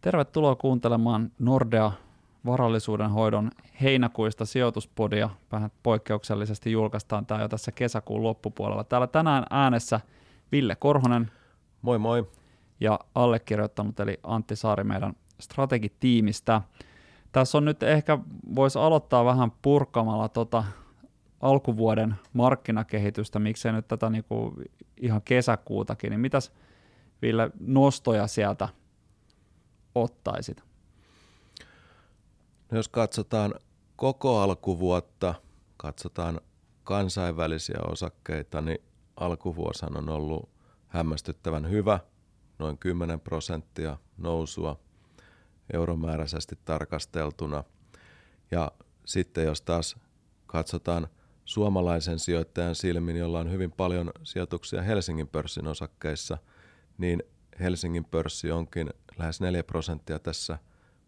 Tervetuloa kuuntelemaan Nordea varallisuuden hoidon heinäkuista sijoituspodia. Vähän poikkeuksellisesti julkaistaan tämä jo tässä kesäkuun loppupuolella. Täällä tänään äänessä Ville Korhonen. Moi moi. Ja allekirjoittanut eli Antti Saari meidän strategitiimistä. Tässä on nyt ehkä, voisi aloittaa vähän purkamalla tota alkuvuoden markkinakehitystä, miksei nyt tätä niinku ihan kesäkuutakin, niin mitäs Ville nostoja sieltä ottaisit? No jos katsotaan koko alkuvuotta, katsotaan kansainvälisiä osakkeita, niin alkuvuosan on ollut hämmästyttävän hyvä, noin 10 prosenttia nousua euromääräisesti tarkasteltuna. Ja sitten jos taas katsotaan suomalaisen sijoittajan silmin, jolla on hyvin paljon sijoituksia Helsingin pörssin osakkeissa, niin Helsingin pörssi onkin lähes 4 prosenttia tässä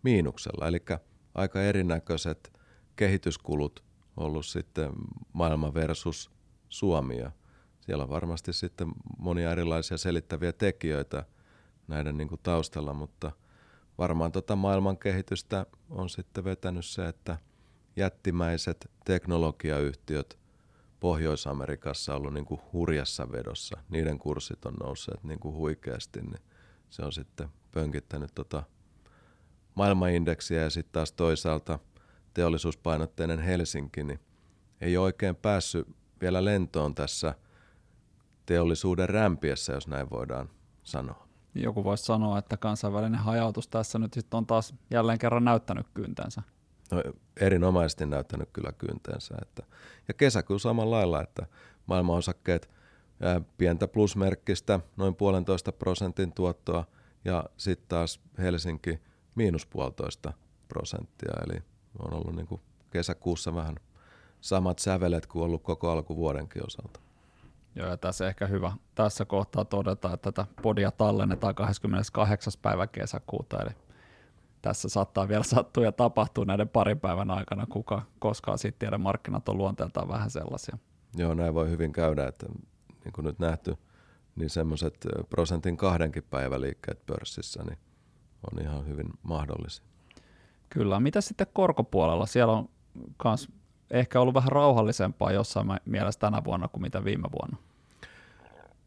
miinuksella. Eli aika erinäköiset kehityskulut ollut sitten maailma versus Suomi. Ja siellä on varmasti sitten monia erilaisia selittäviä tekijöitä näiden niin kuin taustalla, mutta varmaan tota maailman kehitystä on sitten vetänyt se, että jättimäiset teknologiayhtiöt Pohjois-Amerikassa on ollut niin kuin hurjassa vedossa. Niiden kurssit on nousseet niin kuin huikeasti, niin se on sitten pönkittänyt tota maailmanindeksiä ja sitten taas toisaalta teollisuuspainotteinen Helsinki, niin ei oikein päässyt vielä lentoon tässä teollisuuden rämpiessä, jos näin voidaan sanoa. Joku voisi sanoa, että kansainvälinen hajautus tässä nyt sitten on taas jälleen kerran näyttänyt kyntänsä. No, erinomaisesti näyttänyt kyllä kyntänsä. Että, ja kesäkuun samalla lailla, että maailmanosakkeet ää, pientä plusmerkkistä, noin puolentoista prosentin tuottoa, ja sitten taas Helsinki – miinus puolitoista prosenttia, eli on ollut niin kuin kesäkuussa vähän samat sävelet kuin ollut koko alkuvuodenkin osalta. Joo, ja tässä ehkä hyvä tässä kohtaa todeta, että tätä podia tallennetaan 28. päivä kesäkuuta, eli tässä saattaa vielä sattua ja tapahtua näiden parin päivän aikana, kuka koskaan sitten tiedä, markkinat on luonteeltaan vähän sellaisia. Joo, näin voi hyvin käydä, että niin kuin nyt nähty, niin semmoiset prosentin kahdenkin päiväliikkeet pörssissä, niin on ihan hyvin mahdollisia. Kyllä. Mitä sitten korkopuolella? Siellä on myös ehkä ollut vähän rauhallisempaa jossain mielessä tänä vuonna kuin mitä viime vuonna.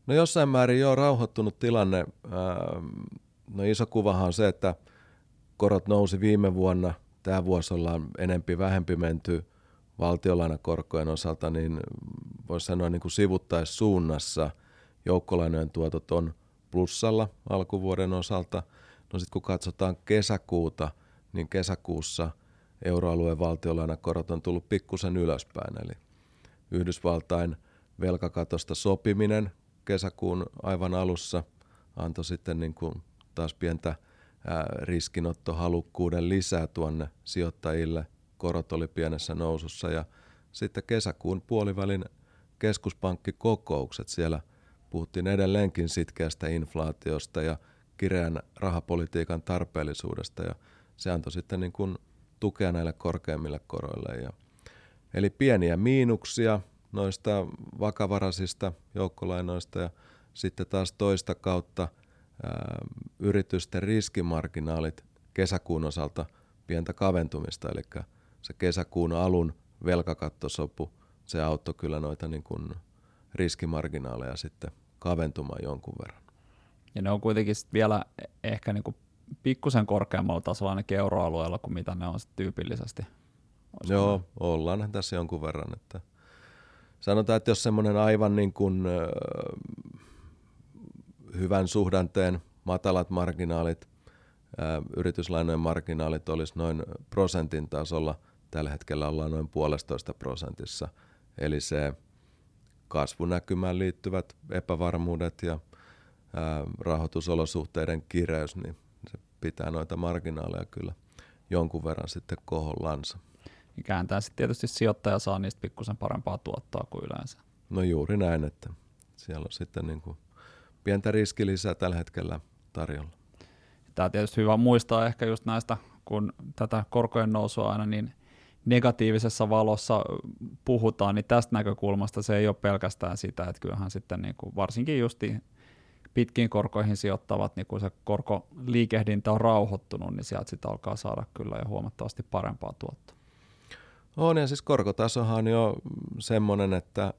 No jossain määrin jo rauhoittunut tilanne. No iso kuvahan on se, että korot nousi viime vuonna. Tämä vuosi ollaan enempi vähempi menty valtiolainakorkojen osalta, niin voisi sanoa niin kuin sivuttaissuunnassa joukkolainojen tuotot on plussalla alkuvuoden osalta – No sitten kun katsotaan kesäkuuta, niin kesäkuussa euroalueen valtiolainakorot on tullut pikkusen ylöspäin. Eli Yhdysvaltain velkakatosta sopiminen kesäkuun aivan alussa antoi sitten niin kuin taas pientä riskinottohalukkuuden lisää tuonne sijoittajille. Korot oli pienessä nousussa ja sitten kesäkuun puolivälin keskuspankkikokoukset siellä puhuttiin edelleenkin sitkeästä inflaatiosta ja kireän rahapolitiikan tarpeellisuudesta ja se antoi sitten niin kuin tukea näille korkeimmille koroille. Ja, eli pieniä miinuksia noista vakavaraisista joukkolainoista ja sitten taas toista kautta ää, yritysten riskimarginaalit kesäkuun osalta pientä kaventumista, eli se kesäkuun alun velkakattosopu, se auttoi kyllä noita niin kuin riskimarginaaleja sitten kaventumaan jonkun verran. Ja ne on kuitenkin vielä ehkä niin kuin pikkusen korkeammalla tasolla ainakin euroalueella kuin mitä ne on tyypillisesti. Joo, näin. ollaan tässä jonkun verran. Että sanotaan, että jos semmoinen aivan niin kuin, äh, hyvän suhdanteen matalat marginaalit, äh, yrityslainojen marginaalit olisi noin prosentin tasolla, tällä hetkellä ollaan noin puolestoista prosentissa. Eli se kasvunäkymään liittyvät epävarmuudet ja rahoitusolosuhteiden kireys, niin pitää noita marginaaleja kyllä jonkun verran sitten kohollansa. Ja kääntää sitten tietysti sijoittaja saa niistä pikkusen parempaa tuottoa kuin yleensä. No juuri näin, että siellä on sitten niin kuin pientä riskilisää tällä hetkellä tarjolla. Tämä tietysti hyvä muistaa ehkä just näistä kun tätä korkojen nousua aina niin negatiivisessa valossa puhutaan, niin tästä näkökulmasta se ei ole pelkästään sitä, että kyllähän sitten niin kuin varsinkin justi pitkiin korkoihin sijoittavat, niin kun se korkoliikehdintä on rauhoittunut, niin sieltä sitten alkaa saada kyllä jo huomattavasti parempaa tuottoa. On, ja siis korkotasohan on jo semmoinen, että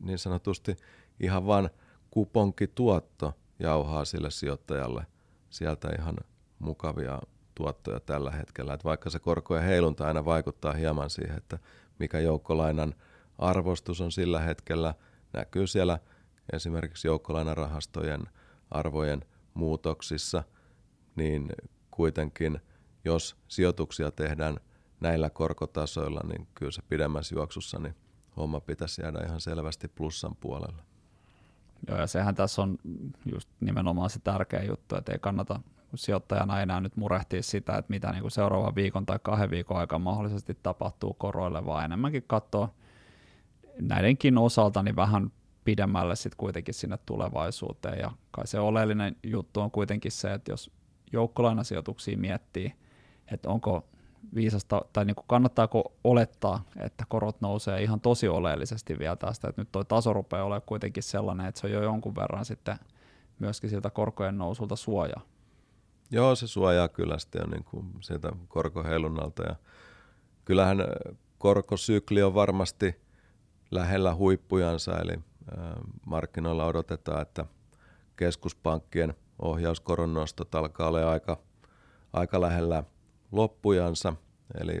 niin sanotusti ihan vain kuponkituotto jauhaa sille sijoittajalle sieltä ihan mukavia tuottoja tällä hetkellä. Että vaikka se korkojen heilunta aina vaikuttaa hieman siihen, että mikä joukkolainan arvostus on sillä hetkellä, näkyy siellä esimerkiksi joukkolainarahastojen arvojen muutoksissa, niin kuitenkin jos sijoituksia tehdään näillä korkotasoilla, niin kyllä se pidemmässä juoksussa niin homma pitäisi jäädä ihan selvästi plussan puolelle. Joo, ja sehän tässä on just nimenomaan se tärkeä juttu, että ei kannata sijoittajana enää nyt murehtia sitä, että mitä niin kuin seuraavan viikon tai kahden viikon aikana mahdollisesti tapahtuu koroille, vaan enemmänkin katsoa näidenkin osalta niin vähän pidemmälle sitten kuitenkin sinne tulevaisuuteen. Ja kai se oleellinen juttu on kuitenkin se, että jos joukkolainasijoituksia miettii, että onko viisasta, tai niin kuin kannattaako olettaa, että korot nousee ihan tosi oleellisesti vielä tästä, että nyt tuo taso rupeaa olemaan kuitenkin sellainen, että se on jo jonkun verran sitten myöskin siltä korkojen nousulta suojaa. Joo, se suojaa kyllä sitten jo niin kuin sieltä korkoheilunnalta ja kyllähän korkosykli on varmasti lähellä huippujansa, eli markkinoilla odotetaan, että keskuspankkien ohjauskoronnostot alkaa olla aika, aika lähellä loppujansa, eli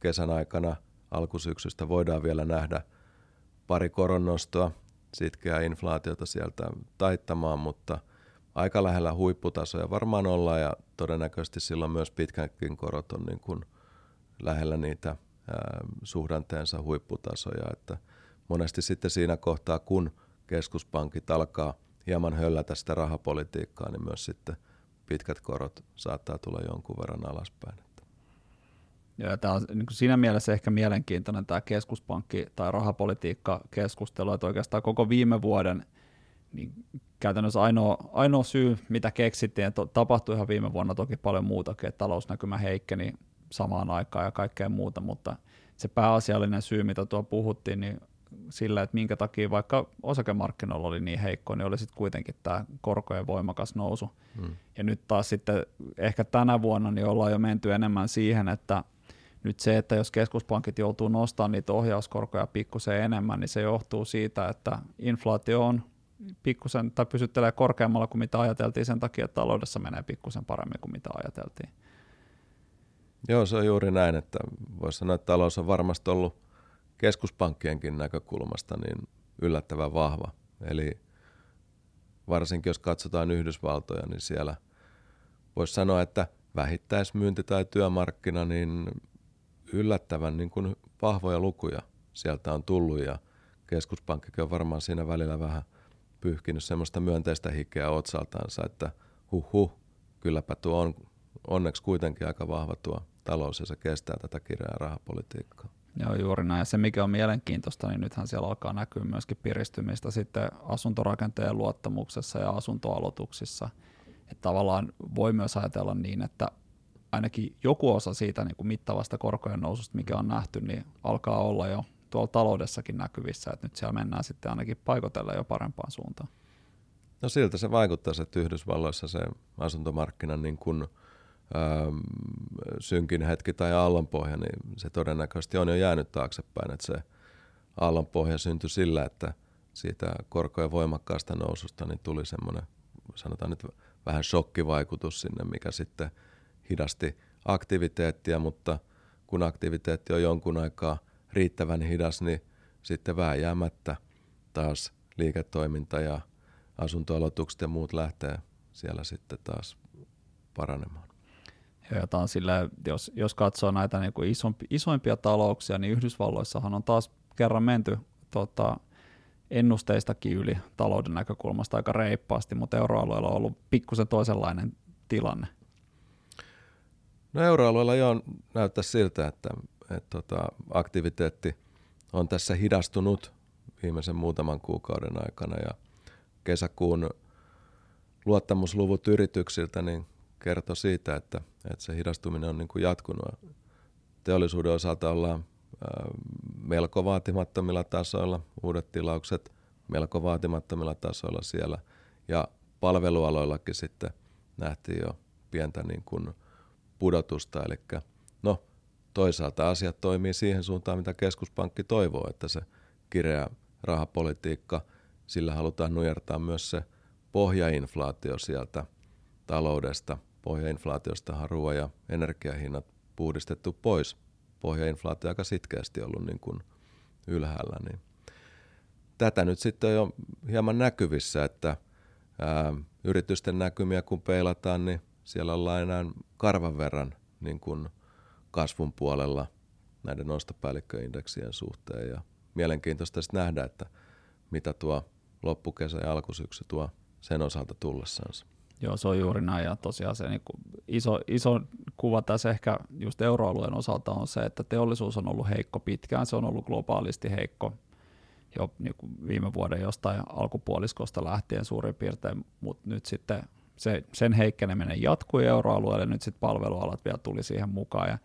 kesän aikana alkusyksystä voidaan vielä nähdä pari koronnostoa, sitkeää inflaatiota sieltä taittamaan, mutta aika lähellä huipputasoja varmaan ollaan ja todennäköisesti silloin myös pitkänkin korot on niin kuin lähellä niitä suhdanteensa huipputasoja, että monesti sitten siinä kohtaa, kun keskuspankit alkaa hieman höllätä sitä rahapolitiikkaa, niin myös sitten pitkät korot saattaa tulla jonkun verran alaspäin. Ja tämä on niin siinä mielessä ehkä mielenkiintoinen tämä keskuspankki- tai rahapolitiikka-keskustelu, että oikeastaan koko viime vuoden niin käytännössä ainoa, ainoa syy, mitä keksittiin, että tapahtui ihan viime vuonna toki paljon muutakin, että talousnäkymä heikkeni samaan aikaan ja kaikkea muuta, mutta se pääasiallinen syy, mitä tuo puhuttiin, niin sillä, että minkä takia vaikka osakemarkkinoilla oli niin heikko, niin oli sitten kuitenkin tämä korkojen voimakas nousu. Hmm. Ja nyt taas sitten ehkä tänä vuonna niin ollaan jo menty enemmän siihen, että nyt se, että jos keskuspankit joutuu nostamaan niitä ohjauskorkoja pikkusen enemmän, niin se johtuu siitä, että inflaatio on pikkusen tai pysyttelee korkeammalla kuin mitä ajateltiin sen takia, että taloudessa menee pikkusen paremmin kuin mitä ajateltiin. Joo, se on juuri näin, että voisi sanoa, että talous on varmasti ollut keskuspankkienkin näkökulmasta niin yllättävän vahva. Eli varsinkin jos katsotaan Yhdysvaltoja, niin siellä voisi sanoa, että vähittäismyynti tai työmarkkina, niin yllättävän niin kuin vahvoja lukuja sieltä on tullut ja keskuspankkikin on varmaan siinä välillä vähän pyyhkinyt semmoista myönteistä hikeä otsaltaansa, että huh huh, kylläpä tuo on onneksi kuitenkin aika vahva tuo talous ja se kestää tätä kirjaa rahapolitiikkaa. Joo, juuri näin. Ja se, mikä on mielenkiintoista, niin nythän siellä alkaa näkyä myöskin piristymistä sitten asuntorakenteen luottamuksessa ja asuntoaloituksissa. Että tavallaan voi myös ajatella niin, että ainakin joku osa siitä niin kuin mittavasta korkojen noususta, mikä on nähty, niin alkaa olla jo tuolla taloudessakin näkyvissä, että nyt siellä mennään sitten ainakin paikotella jo parempaan suuntaan. No siltä se vaikuttaa, että Yhdysvalloissa se asuntomarkkinan niin kuin – synkin hetki tai aallonpohja, niin se todennäköisesti on jo jäänyt taaksepäin. Että se aallonpohja syntyi sillä, että siitä korkojen voimakkaasta noususta niin tuli semmoinen, sanotaan nyt vähän shokkivaikutus sinne, mikä sitten hidasti aktiviteettia, mutta kun aktiviteetti on jonkun aikaa riittävän hidas, niin sitten vääjäämättä taas liiketoiminta ja asuntoaloitukset ja muut lähtee siellä sitten taas paranemaan. Ja sille, jos, jos katsoo näitä niin kuin isompi, isoimpia talouksia, niin Yhdysvalloissahan on taas kerran menty tota, ennusteistakin yli talouden näkökulmasta aika reippaasti, mutta euroalueella on ollut pikkusen toisenlainen tilanne. No euroalueella jo näyttää siltä, että, että tota, aktiviteetti on tässä hidastunut viimeisen muutaman kuukauden aikana ja kesäkuun luottamusluvut yrityksiltä niin kertoi siitä, että, että se hidastuminen on niin kuin jatkunut. Teollisuuden osalta ollaan melko vaatimattomilla tasoilla, uudet tilaukset melko vaatimattomilla tasoilla siellä ja palvelualoillakin sitten nähtiin jo pientä niin kuin pudotusta, eli no toisaalta asiat toimii siihen suuntaan, mitä keskuspankki toivoo, että se kireä rahapolitiikka, sillä halutaan nujertaa myös se pohjainflaatio sieltä taloudesta. Pohjainflaatiostahan ruoan ja energiahinnat puhdistettu pois. Pohjainflaatio aika sitkeästi ollut niin kuin ylhäällä. Niin tätä nyt sitten on jo hieman näkyvissä, että ää, yritysten näkymiä kun peilataan, niin siellä ollaan enää karvan verran niin kuin kasvun puolella näiden ostopäällikköindeksien suhteen. Ja mielenkiintoista sitten nähdä, että mitä tuo loppukesä ja alkusyksy tuo sen osalta tullessansa. Joo, se on juuri näin ja tosiaan se niin kuin iso, iso kuva tässä ehkä just euroalueen osalta on se, että teollisuus on ollut heikko pitkään, se on ollut globaalisti heikko jo niin kuin viime vuoden jostain alkupuoliskosta lähtien suurin piirtein, mutta nyt sitten se, sen heikkeneminen jatkui euroalueelle, nyt sitten palvelualat vielä tuli siihen mukaan ja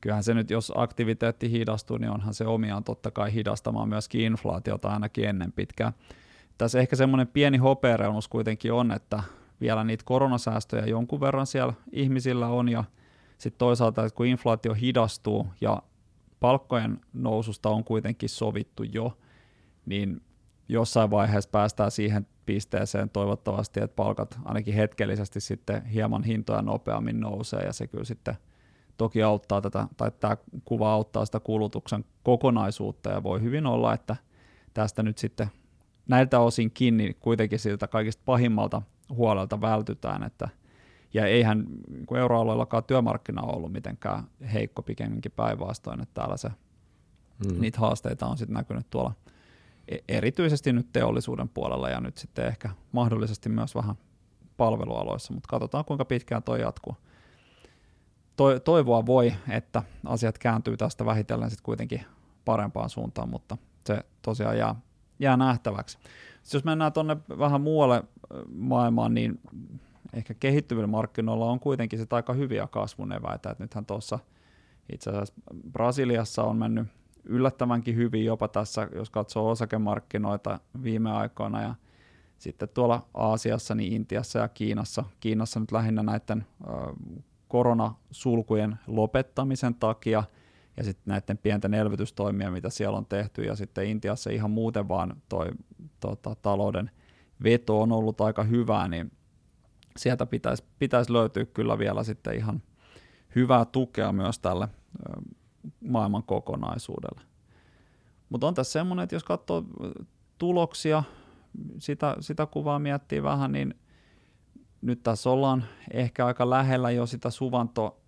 kyllähän se nyt, jos aktiviteetti hidastuu, niin onhan se omiaan totta kai hidastamaan myöskin inflaatiota ainakin ennen pitkään. Tässä ehkä semmoinen pieni hopeareunus kuitenkin on, että vielä niitä koronasäästöjä jonkun verran siellä ihmisillä on ja sitten toisaalta, että kun inflaatio hidastuu ja palkkojen noususta on kuitenkin sovittu jo, niin jossain vaiheessa päästään siihen pisteeseen toivottavasti, että palkat ainakin hetkellisesti sitten hieman hintoja nopeammin nousee ja se kyllä sitten toki auttaa tätä, tai tämä kuva auttaa sitä kulutuksen kokonaisuutta ja voi hyvin olla, että tästä nyt sitten näiltä osin kiinni kuitenkin siltä kaikista pahimmalta huolelta vältytään, että ja eihän niin euroalueellakaan työmarkkina ole ollut mitenkään heikko pikemminkin päinvastoin, että täällä se, mm. niitä haasteita on sitten näkynyt tuolla e- erityisesti nyt teollisuuden puolella ja nyt sitten ehkä mahdollisesti myös vähän palvelualoissa, mutta katsotaan kuinka pitkään toi jatkuu. toivoa voi, että asiat kääntyy tästä vähitellen sitten kuitenkin parempaan suuntaan, mutta se tosiaan jää, jää nähtäväksi. Sitten jos mennään tuonne vähän muualle maailmaan, niin ehkä kehittyvillä markkinoilla on kuitenkin se aika hyviä kasvun eväitä. Et nythän tuossa itse asiassa Brasiliassa on mennyt yllättävänkin hyvin jopa tässä, jos katsoo osakemarkkinoita viime aikoina ja sitten tuolla Aasiassa, niin Intiassa ja Kiinassa. Kiinassa nyt lähinnä näiden koronasulkujen lopettamisen takia ja sitten näiden pienten elvytystoimia, mitä siellä on tehty, ja sitten Intiassa ihan muuten vaan toi tota, talouden veto on ollut aika hyvää, niin sieltä pitäisi, pitäisi löytyä kyllä vielä sitten ihan hyvää tukea myös tälle maailman kokonaisuudelle. Mutta on tässä semmoinen, että jos katsoo tuloksia, sitä, sitä kuvaa miettii vähän, niin nyt tässä ollaan ehkä aika lähellä jo sitä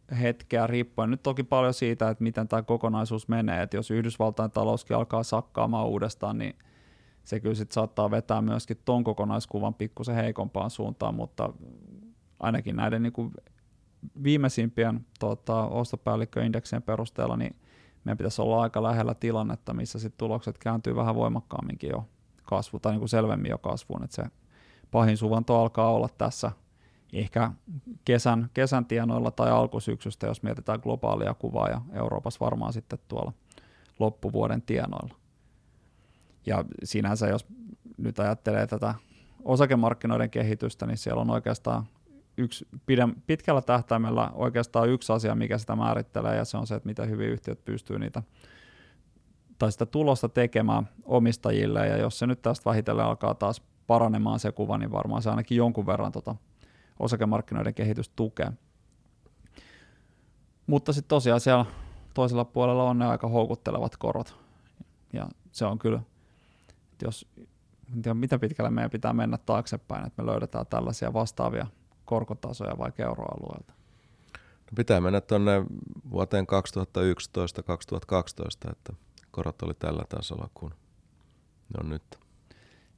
suvantohetkeä riippuen. Nyt toki paljon siitä, että miten tämä kokonaisuus menee, että jos Yhdysvaltain talouskin alkaa sakkaamaan uudestaan, niin se kyllä sit saattaa vetää myöskin ton kokonaiskuvan pikkusen heikompaan suuntaan, mutta ainakin näiden niin kuin viimeisimpien tota, ostopäällikköindeksien perusteella, niin meidän pitäisi olla aika lähellä tilannetta, missä sit tulokset kääntyy vähän voimakkaamminkin jo kasvu, tai niin kuin selvemmin jo kasvuun, että se pahin suvanto alkaa olla tässä ehkä kesän, kesän tienoilla tai alkusyksystä, jos mietitään globaalia kuvaa, ja Euroopassa varmaan sitten tuolla loppuvuoden tienoilla. Ja sinänsä, jos nyt ajattelee tätä osakemarkkinoiden kehitystä, niin siellä on oikeastaan yksi, pitkällä tähtäimellä oikeastaan yksi asia, mikä sitä määrittelee, ja se on se, että miten hyvin yhtiöt pystyy niitä tai sitä tulosta tekemään omistajille, ja jos se nyt tästä vähitellen alkaa taas paranemaan se kuva, niin varmaan se ainakin jonkun verran tota osakemarkkinoiden kehitystä tukee. Mutta sitten tosiaan siellä toisella puolella on ne aika houkuttelevat korot, ja se on kyllä että jos, en tiedä mitä pitkälle meidän pitää mennä taaksepäin, että me löydetään tällaisia vastaavia korkotasoja vaikka euroalueelta? No pitää mennä tuonne vuoteen 2011-2012, että korot oli tällä tasolla kuin ne on nyt.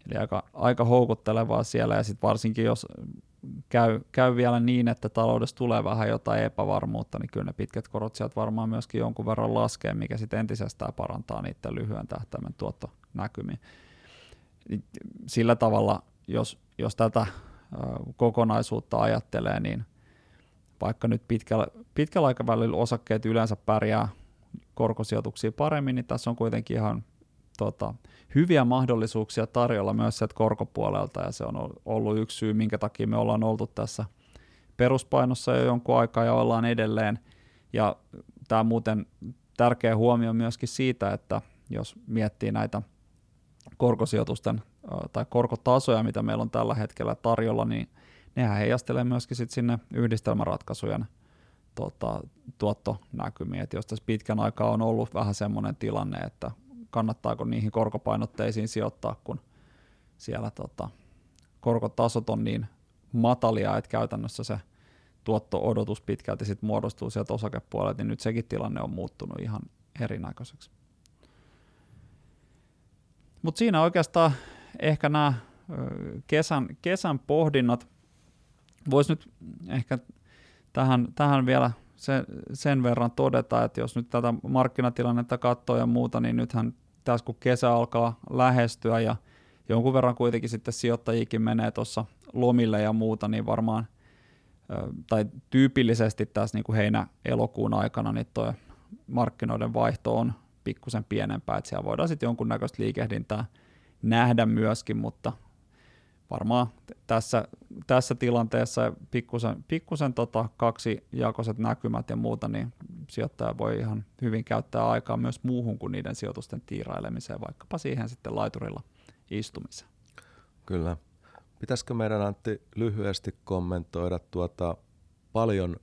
Eli aika, aika houkuttelevaa siellä ja sitten varsinkin jos käy, käy vielä niin, että taloudessa tulee vähän jotain epävarmuutta, niin kyllä ne pitkät korot sieltä varmaan myöskin jonkun verran laskee, mikä sitten entisestään parantaa niiden lyhyen tähtäimen tuottonäkymiä. Sillä tavalla, jos, jos tätä kokonaisuutta ajattelee, niin vaikka nyt pitkällä, pitkällä aikavälillä osakkeet yleensä pärjää korkosijoituksia paremmin, niin tässä on kuitenkin ihan tota, hyviä mahdollisuuksia tarjolla myös sieltä korkopuolelta, ja se on ollut yksi syy, minkä takia me ollaan oltu tässä peruspainossa jo jonkun aikaa ja ollaan edelleen. Ja tämä muuten tärkeä huomio myöskin siitä, että jos miettii näitä korkosijoitusten tai korkotasoja, mitä meillä on tällä hetkellä tarjolla, niin nehän heijastelee myöskin sit sinne yhdistelmäratkaisujen tota, tuottonäkymiin. Et jos tässä pitkän aikaa on ollut vähän semmoinen tilanne, että kannattaako niihin korkopainotteisiin sijoittaa, kun siellä tota, korkotasot on niin matalia, että käytännössä se tuotto-odotus pitkälti sit muodostuu sieltä osakepuolelta, niin nyt sekin tilanne on muuttunut ihan erinäköiseksi. Mutta siinä oikeastaan ehkä nämä kesän, kesän pohdinnat. Voisi nyt ehkä tähän, tähän vielä sen, sen verran todeta, että jos nyt tätä markkinatilannetta katsoo ja muuta, niin nythän tässä kun kesä alkaa lähestyä ja jonkun verran kuitenkin sitten sijoittajikin menee tuossa lomille ja muuta, niin varmaan tai tyypillisesti tässä niin kuin heinä-elokuun aikana niin tuo markkinoiden vaihto on pikkusen pienempää, että siellä voidaan sitten jonkunnäköistä liikehdintää nähdä myöskin, mutta varmaan tässä, tässä tilanteessa pikkusen, pikkusen tota kaksi jakoiset näkymät ja muuta, niin sijoittaja voi ihan hyvin käyttää aikaa myös muuhun kuin niiden sijoitusten tiirailemiseen, vaikkapa siihen sitten laiturilla istumiseen. Kyllä. Pitäisikö meidän Antti lyhyesti kommentoida tuota paljon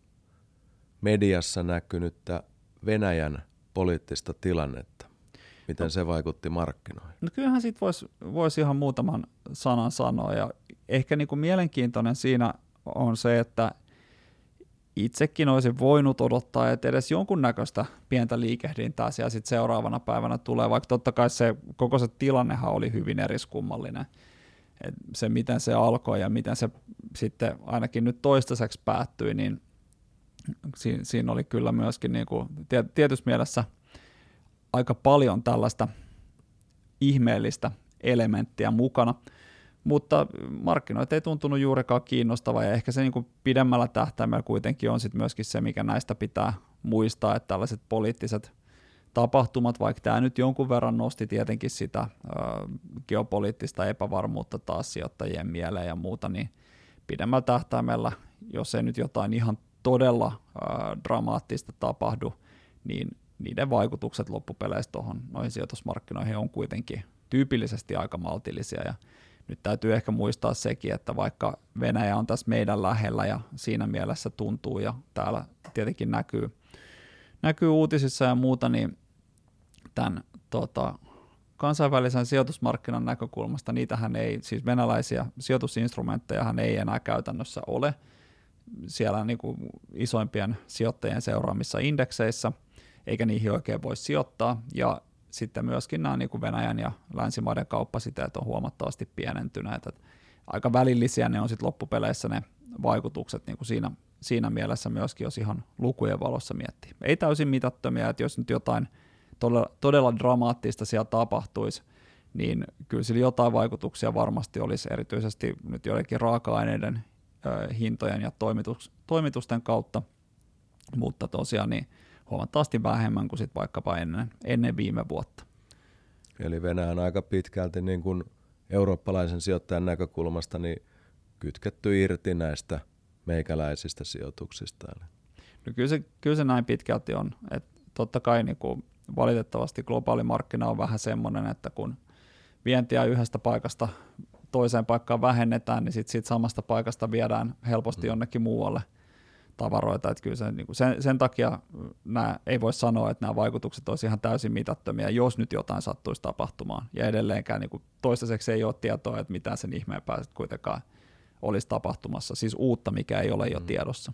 mediassa näkynyttä Venäjän poliittista tilannetta? Miten no, se vaikutti markkinoihin? No kyllähän siitä voisi vois ihan muutaman sanan sanoa. Ja ehkä niin kuin mielenkiintoinen siinä on se, että itsekin olisin voinut odottaa, että edes jonkunnäköistä pientä liikehdintää siellä sitten seuraavana päivänä tulee, vaikka totta kai se koko se tilannehan oli hyvin eriskummallinen. Et se, miten se alkoi ja miten se sitten ainakin nyt toistaiseksi päättyi, niin siinä, siinä oli kyllä myöskin niin kuin, tietyssä mielessä – aika paljon tällaista ihmeellistä elementtiä mukana, mutta markkinoita ei tuntunut juurikaan kiinnostavaa ja ehkä se niin kuin pidemmällä tähtäimellä kuitenkin on sit myöskin se, mikä näistä pitää muistaa, että tällaiset poliittiset tapahtumat, vaikka tämä nyt jonkun verran nosti tietenkin sitä ö, geopoliittista epävarmuutta taas sijoittajien mieleen ja muuta, niin pidemmällä tähtäimellä, jos ei nyt jotain ihan todella ö, dramaattista tapahdu, niin niiden vaikutukset loppupeleissä tuohon noihin sijoitusmarkkinoihin on kuitenkin tyypillisesti aika maltillisia. Ja nyt täytyy ehkä muistaa sekin, että vaikka Venäjä on tässä meidän lähellä ja siinä mielessä tuntuu ja täällä tietenkin näkyy, näkyy uutisissa ja muuta, niin tämän tota, kansainvälisen sijoitusmarkkinan näkökulmasta niitähän ei, siis venäläisiä sijoitusinstrumentteja ei enää käytännössä ole siellä niin kuin isoimpien sijoittajien seuraamissa indekseissä – eikä niihin oikein voi sijoittaa, ja sitten myöskin nämä niin kuin Venäjän ja länsimaiden kauppasiteet on huomattavasti pienentyneet, että aika välillisiä ne on sitten loppupeleissä ne vaikutukset niin kuin siinä, siinä mielessä myöskin, jos ihan lukujen valossa miettii. Ei täysin mitattomia, että jos nyt jotain todella, todella dramaattista siellä tapahtuisi, niin kyllä sillä jotain vaikutuksia varmasti olisi erityisesti nyt joidenkin raaka-aineiden ö, hintojen ja toimitus, toimitusten kautta, mutta tosiaan niin huomattavasti vähemmän kuin sit vaikkapa ennen, ennen viime vuotta. Eli Venäjä on aika pitkälti niin kuin eurooppalaisen sijoittajan näkökulmasta niin kytketty irti näistä meikäläisistä sijoituksista. No kyllä, se, kyllä se näin pitkälti on. Et totta kai niin kuin valitettavasti globaali markkina on vähän semmoinen, että kun vientiä yhdestä paikasta toiseen paikkaan vähennetään, niin sit siitä samasta paikasta viedään helposti mm. jonnekin muualle – tavaroita, että kyllä se, niin kuin sen, sen takia nämä, ei voi sanoa, että nämä vaikutukset olisivat ihan täysin mitattomia, jos nyt jotain sattuisi tapahtumaan, ja edelleenkään niin kuin toistaiseksi ei ole tietoa, että mitään sen ihmeen pääset kuitenkaan olisi tapahtumassa, siis uutta, mikä ei ole jo mm. tiedossa.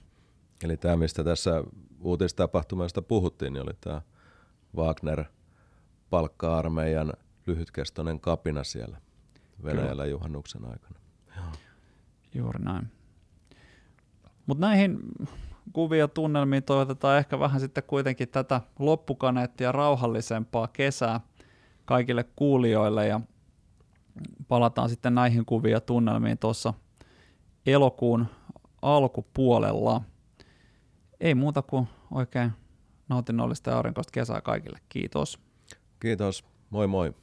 Eli tämä, mistä tässä uutistapahtumasta puhuttiin, niin oli tämä Wagner palkka-armeijan lyhytkestoinen kapina siellä Venäjällä Kyllä. juhannuksen aikana. Joo. Juuri näin. Mutta näihin kuvia tunnelmiin toivotetaan ehkä vähän sitten kuitenkin tätä loppukaneettia rauhallisempaa kesää kaikille kuulijoille ja palataan sitten näihin kuvia tunnelmiin tuossa elokuun alkupuolella. ei muuta kuin oikein nautinnollista ja aurinkoista kesää kaikille. Kiitos. Kiitos. Moi moi.